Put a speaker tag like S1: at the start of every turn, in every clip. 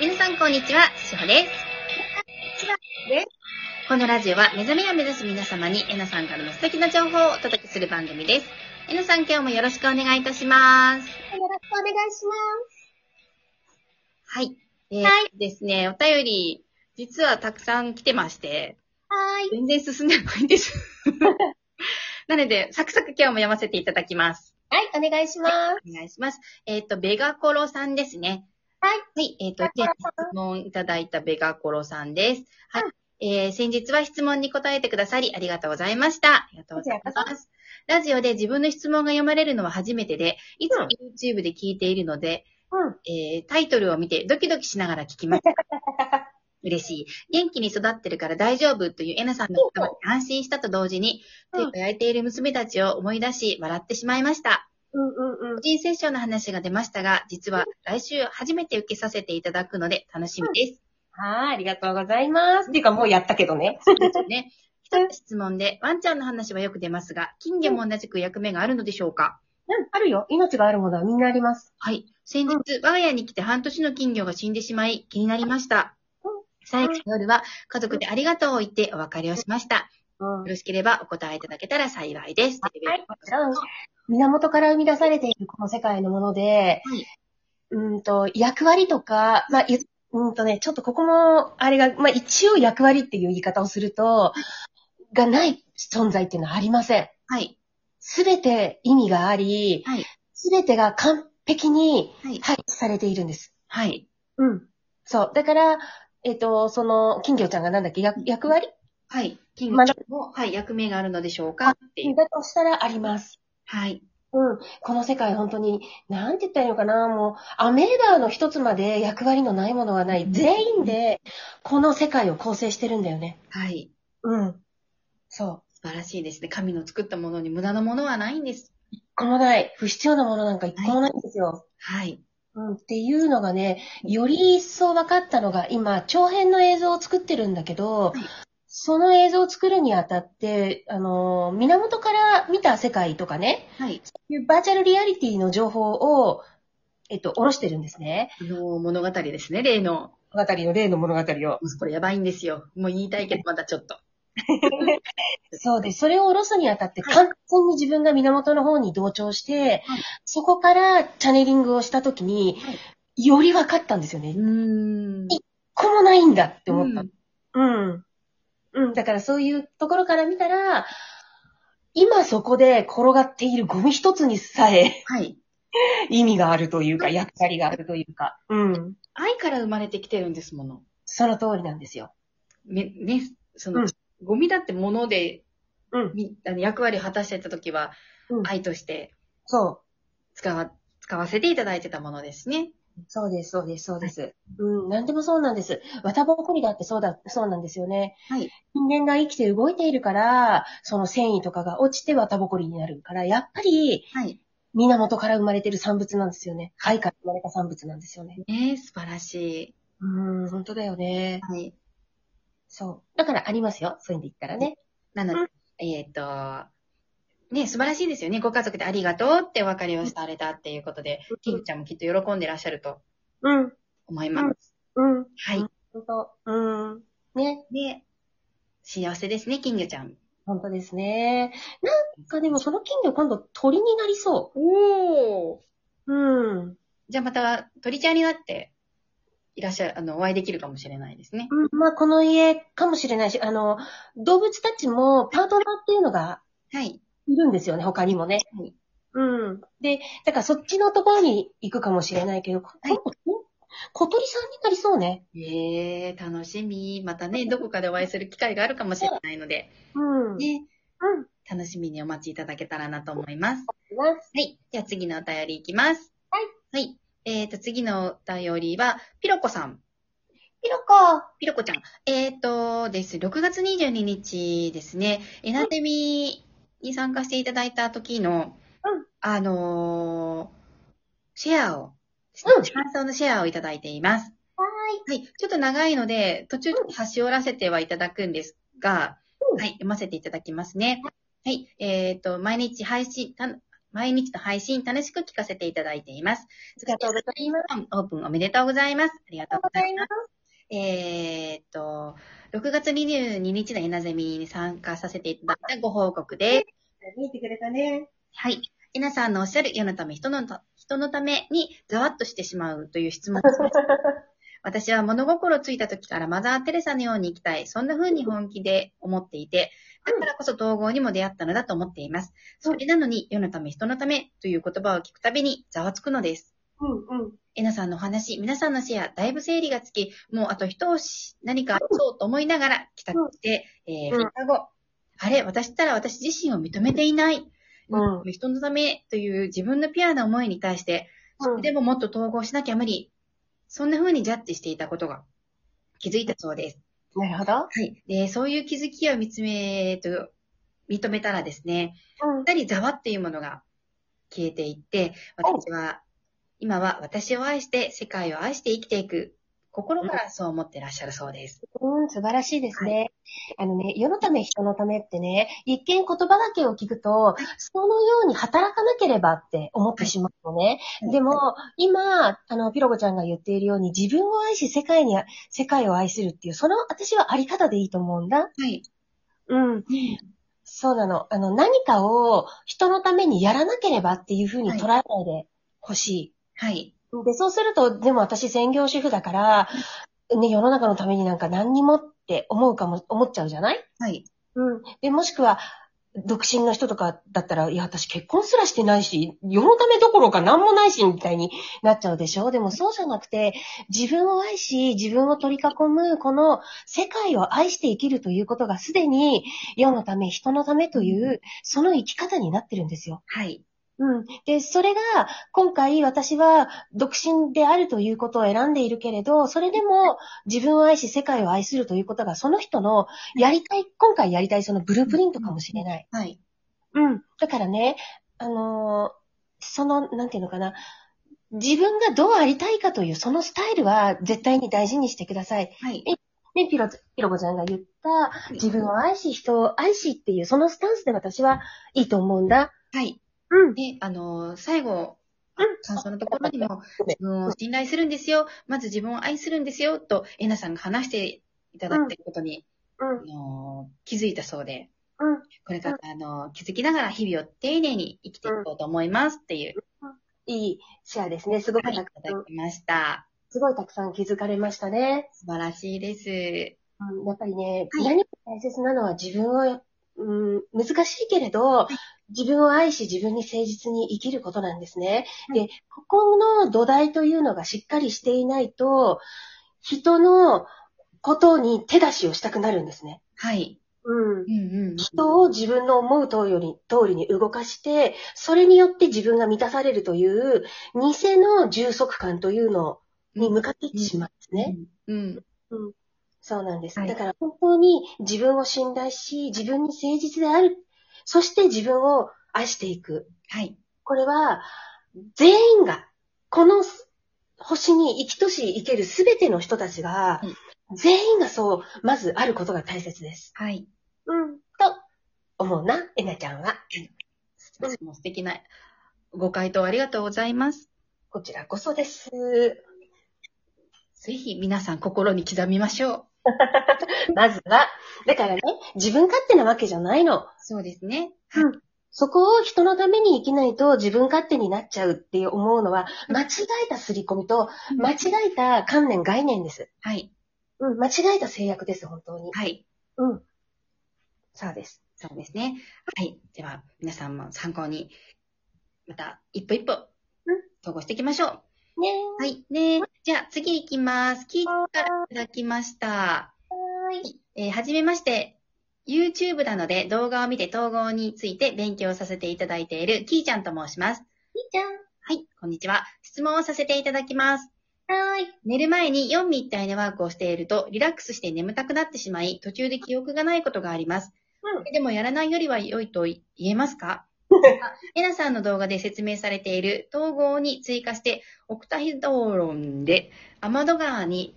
S1: 皆さんこんにちは、しほです。このラジオは目覚めを目指す皆様にえなさんからの素敵な情報をお届けする番組です。えなさん今日もよろしくお願いいたします。
S2: よろしくお願いし
S1: はい。えー
S2: は
S1: ですね、お便り、実はたくさん来てまして、
S2: ます。はーい。
S1: 全然進んでないんです。なので、サクサク今日も読ませていただきます。
S2: はい、お願いします。
S1: お願いします。えっ、と、ベガコロさんですね。
S2: はい。
S1: はい。えっ、と、以前質問い。ただい。たベガコロさんです。はい。えー、先日は質問に答えてくださりありがとうござい。ました。ありがとうござい。ます。ラジオで自分の質問が読まれるのは初めてで、い。つも YouTube で聞い。てい。るので、
S2: うん。
S1: えー、タイトルを見てドキドキしながら聞きました。嬉しい。元気に育ってるから大丈夫とい。うエナさんの言葉に安心したと同時に、手を焼い。てい。る娘たちを思い。出し、笑ってしまい。ました。
S2: うんうんうん
S1: 個。人セッションの話が出ましたが、実は来週初めて受けさせていただくので楽しみです。
S2: はい、ありがとうございます。っていうか、もうやったけどね。
S1: そうですよね。一つ質問で、ワンちゃんの話はよく出ますが、金魚も同じく役目があるのでしょうか？
S2: うん、あるよ。命があるものはみんなあります。
S1: はい。先日、我が家に来て半年の金魚が死んでしまい、気になりました
S2: うん。
S1: 最後の夜は、家族でありがとうを言ってお別れをしました。
S2: うん。
S1: よろしければお答えいただけたら幸いです。
S2: はい。源から生み出されているこの世界のもので、
S1: はい
S2: うんと、役割とか、まあ、ゆうんとね、ちょっとここも、あれが、まあ、一応役割っていう言い方をすると、がない存在っていうのはありません。
S1: はい。
S2: すべて意味があり、
S1: はい。
S2: すべてが完璧に
S1: はい。
S2: 配置されているんです。
S1: はい。
S2: うん。そう。だから、えっ、と、その、金魚ちゃんがなんだっけ、役役割？
S1: はい。金魚も、はい、役目があるのでしょうか？っていう。
S2: だとしたらあります。
S1: はい。
S2: うん。この世界本当に、なんて言ったらいいのかな、もう、アメーバーの一つまで役割のないものはない。全員で、この世界を構成してるんだよね。
S1: はい。
S2: うん。そう。
S1: 素晴らしいですね。神の作ったものに無駄なものはないんです。
S2: 一個もない。不必要なものなんか一個もないんですよ。
S1: はい。
S2: うん、っていうのがね、より一層分かったのが、今、長編の映像を作ってるんだけど、
S1: はい
S2: その映像を作るにあたって、あの、源から見た世界とかね、
S1: はい。
S2: いうバーチャルリアリティの情報を、えっと、下ろしてるんですね。
S1: あの、物語ですね、例の。
S2: 物語の例の物語を。
S1: これやばいんですよ。もう言いたいけど、まだちょっと。
S2: そうです。それを下ろすにあたって、
S1: はい
S2: 完全に自分が源の方に同調して、
S1: はい
S2: そこからチャネリングをしたときに、
S1: はい
S2: より分かったんですよね。
S1: うーん。
S2: こもないんだって思った。
S1: うん
S2: うん。うん。だからそういうところから見たら、今そこで転がっているゴミ一つにさえ
S1: はい。
S2: 意味があるというか、役割があるというか。うん。
S1: 愛から生まれてきてるんですもの。
S2: その通りなんですよ。
S1: ね、ね、その、
S2: うん
S1: ゴミだって物で、
S2: うん。
S1: みあの役割を果たしてた時は、
S2: うん
S1: 愛として
S2: そ
S1: 使わ、使わせていただいてたものですね。
S2: う。そうです、そうです、そうです。うん。なんでもそうなんです。綿ぼこりだってそうだ、そうなんですよね。
S1: はい。
S2: 人間が生きて動いているから、その繊維とかが落ちて綿ぼこりになるから、やっぱり、
S1: はい。
S2: 源から生まれてる産物なんですよね。愛から生まれた産物なんですよね。
S1: ね素晴らしい。
S2: うん、本当だよね。
S1: はい。
S2: そう。だからありますよ。そういうんで言ったらね。
S1: なので、
S2: うん
S1: えっ、と、ね、素晴らしいですよね。ご家族でありがとうってお別れをされたっていうことで、
S2: うん
S1: キンちゃんもきっと喜んでらっしゃると
S2: うん。
S1: 思います。
S2: うん。
S1: はい。
S2: 本当。うん。ね。
S1: で、幸せですね、金魚ちゃん。
S2: 本当ですね。なんかでもその金魚今度鳥になりそ
S1: おー。
S2: う。うん。
S1: じゃあまた鳥ちゃんになって、いらっしゃる、あの、お会いできるかもしれないですね。
S2: うん、まあ、この家かもしれないし、あの、動物たちもパートナーっていうのが
S1: はい。
S2: いるんですよね、他にもね。
S1: はい
S2: うん。で、だからそっちのところに行くかもしれないけど、こ
S1: はい
S2: 小鳥さんになりそうね。
S1: ええー、楽しみ。またね、どこかでお会いする機会があるかもしれないので、
S2: うん。
S1: ね、
S2: うん。
S1: 楽しみにお待ちいただけたらなと思います。はい。では次のお便りいきます。
S2: はい。
S1: はい。えっ、と、次のお便りは、ピロコさん。
S2: ピロコ。
S1: ピロコちゃん。えっ、とです。6月22日ですね、エナテミに参加していただいた時の、
S2: うん
S1: あのーシェアを、感想のシェアをいただいています。
S2: は
S1: はい。ちょっと長いので、途中で端折らせてはいただくんですが、
S2: うん
S1: はい。読ませていただきますね。はい。えっ、と、毎日配信、た毎日の配信楽しく聞かせていただいています。
S2: ありがとうございます。
S1: オープンおめでとうございます。ありがとうございます。えーっと、6月22日のエナゼミに参加させていただいたご報告です。
S2: 見てくれたね。
S1: はい。えなさんのおっしゃる世のため人のた人のためにざわっとしてしまうという質問です。私は物心ついた時からマザー・テレサのように生きたい。そんな風に本気で思っていて、だからこそ統合にも出会ったのだと思っています。それなのに、世のため人のためという言葉を聞くたびにざわつくのです。
S2: うんうん。
S1: えなさんのお話、皆さんのシェア、だいぶ整理がつき、もうあと一押し、何かそうと思いながら帰宅して、えー、
S2: うん
S1: 2日後、あれ、私ったら私自身を認めていない。
S2: うん
S1: 人のためという自分のピュアな思いに対して、それでももっと統合しなきゃ無理。そんな風にジャッジしていたことが気づいたそうです。
S2: なるほど。
S1: はい。で、そういう気づきを見つめ、と、認めたらですね、
S2: うん
S1: やりざわっていうものが消えていって、私は、今は私を愛して世界を愛して生きていく、心からそう思ってらっしゃるそうです。
S2: うん、素晴らしいですね。あのね、世のため人のためってね、一見言葉だけを聞くと、そのように働かなければって思ってしまうのね。でも、今、あの、ピロコちゃんが言っているように、自分を愛し、世界に、世界を愛するっていう、その、私はあり方でいいと思うんだ。
S1: はい。
S2: うん。そうなの。あの、何かを人のためにやらなければっていうふうに捉えないでほしい。
S1: はい。
S2: で、そうすると、でも私専業主婦だから、ね、世の中のためになんか何にもって思うかも、思っちゃうじゃない？
S1: はい。
S2: うん。で、もしくは、独身の人とかだったら、いや、私結婚すらしてないし、世のためどころか何もないし、みたいになっちゃうでしょ？でもそうじゃなくて、自分を愛し、自分を取り囲む、この世界を愛して生きるということがすでに世のため、人のためという、その生き方になってるんですよ。
S1: はい。
S2: うん。で、それが、今回私は独身であるということを選んでいるけれど、それでも自分を愛し世界を愛するということが、その人のやりたい、今回やりたいそのブループリントかもしれない。
S1: はい。
S2: うん。だからね、あのーその、なんていうのかな。自分がどうありたいかという、そのスタイルは絶対に大事にしてください。
S1: はい。
S2: ね、ピロ、ピロコちゃんが言った、自分を愛し、人を愛しっていう、そのスタンスで私はいいと思うんだ。
S1: はい。
S2: うん。
S1: で、あのー最後、
S2: うん
S1: 感想のところにも、自分を信頼するんですよ。まず自分を愛するんですよ。と、えなさんが話していただいていることに、
S2: うん。
S1: あのー気づいたそうで、
S2: うん。
S1: これから、あのー気づきながら日々を丁寧に生きていこうと思いますっていう、
S2: いいシェアですね。すごくたくさん、
S1: ただきました。
S2: すごいたくさん気づかれましたね。
S1: 素晴らしいです。
S2: うん、やっぱりね、
S1: はい
S2: 何が大切なのは自分を、うん、難しいけれど、自分を愛し自分に誠実に生きることなんですね。
S1: はい
S2: で、ここの土台というのがしっかりしていないと、人のことに手出しをしたくなるんですね。
S1: はい。
S2: うん。
S1: うんうん。
S2: 人を自分の思う通りに通りに動かして、それによって自分が満たされるという、偽の充足感というのに向かっていってしまうんですね。
S1: うん。
S2: そうなんです。
S1: はい
S2: だから本当に自分を信頼し、自分に誠実である。そして自分を愛していく。
S1: はい。
S2: これは、全員が、この星に生きとし生けるすべての人たちが、全員がそう、まずあることが大切です。
S1: はい。
S2: うん。と、思うな、えなちゃんは。
S1: もう素敵なご回答ありがとうございます。
S2: こちらこそです。
S1: ぜひ皆さん心に刻みましょう。
S2: まずは、だからね、自分勝手なわけじゃないの。
S1: そうですね。
S2: うん。そこを人のために生きないと自分勝手になっちゃうって思うのは、間違えた刷り込みと、間違えた観念概念です。
S1: はい。
S2: うん、間違えた制約です、本当に。
S1: はい。
S2: うん。そうです。
S1: そうですね。はい。では、皆さんも参考に、また一歩一歩
S2: うん、
S1: 統合していきましょう。
S2: ね
S1: はい。ねじゃあ次行きます。キーからいただきました。
S2: はい。
S1: えーはじめまして。YouTube なので動画を見て統合について勉強させていただいているキーちゃんと申します。
S2: いいじゃん。
S1: はい。こんにちは。質問をさせていただきます。
S2: はーい。
S1: 寝る前に4みたいなワークをしているとリラックスして眠たくなってしまい、途中で記憶がないことがあります。
S2: うん
S1: でもやらないよりは良いと言えますか？あエナさんの動画で説明されている統合に追加して、オクタヒドロンで天戸川に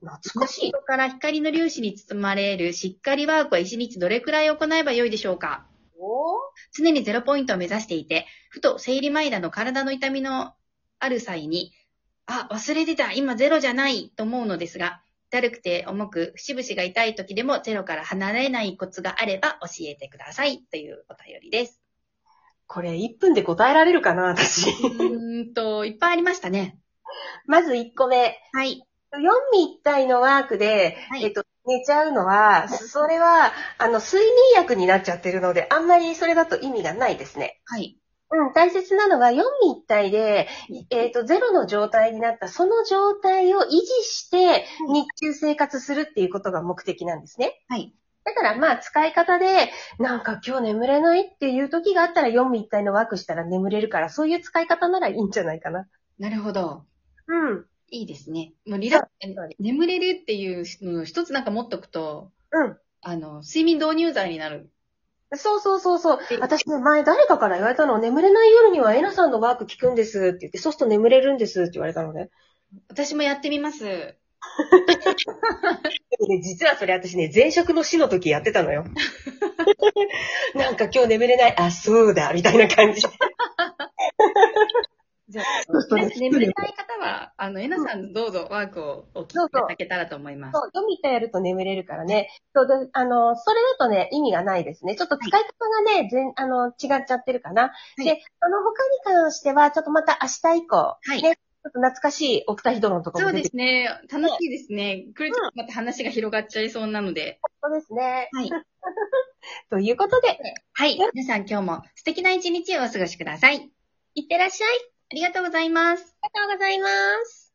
S2: 懐かしい。
S1: 外から光の粒子に包まれるしっかりワークは1日どれくらい行えば良いでしょうか常にゼロポイントを目指していて、ふと生理前だの体の痛みのある際に、あ、忘れてた今ゼロじゃないと思うのですが、だるくて重く、節々が痛い時でもゼロから離れないコツがあれば教えてくださいというお便りです。
S2: これ1分で答えられるかな、私。
S1: うーんと、いっぱいありましたね。
S2: まず1個目。
S1: はい。
S2: 四味一体のワークで、
S1: はい
S2: えっと、寝ちゃうのは、それは、あの、睡眠薬になっちゃってるので、あんまりそれだと意味がないですね。
S1: はい。
S2: うん、大切なのが、四味一体で、えっ、と、ゼロの状態になった、その状態を維持して、日中生活するっていうことが目的なんですね。
S1: はい。
S2: だから、まあ、使い方で、なんか今日眠れないっていう時があったら、四味一体のワークしたら眠れるから、そういう使い方ならいいんじゃないかな。
S1: なるほど。
S2: うん。
S1: いいですね。もうリラック
S2: そう
S1: ス、眠れるっていうのを一つなんか持っとくと、
S2: うん。
S1: あの、睡眠導入剤になる。
S2: そうそうそうそう
S1: え。
S2: 私ね、前誰かから言われたの、眠れない夜にはエナさんのワーク聞くんですって言って、そうすると眠れるんですって言われたのね。
S1: 私もやってみます。
S2: で実はそれ私ね、前職の死の時やってたのよ。なんか今日眠れない、あ、そうだ、みたいな感じで。
S1: じゃ
S2: そうそう
S1: あ、眠れない方は、あの、えなさんどうぞワークをお聞きいただけたらと思います。
S2: そう、読みたやると眠れるからね。そうで、あの、それだとね、意味がないですね。ちょっと使い方がね、全、あの、違っちゃってるかな。
S1: い
S2: で、その他に関しては、ちょっとまた明日以降、
S1: はい
S2: ょっと懐かしいオクタヒドロンとか
S1: そうですね。楽しいですね。来るとまた話が広がっちゃいそうなので。
S2: そうですね。
S1: はい。
S2: ということで、
S1: はい。皆さん今日も素敵な一日をお過ごしください。
S2: いってらっしゃい。
S1: ありがとうございます。
S2: ありがとうございます。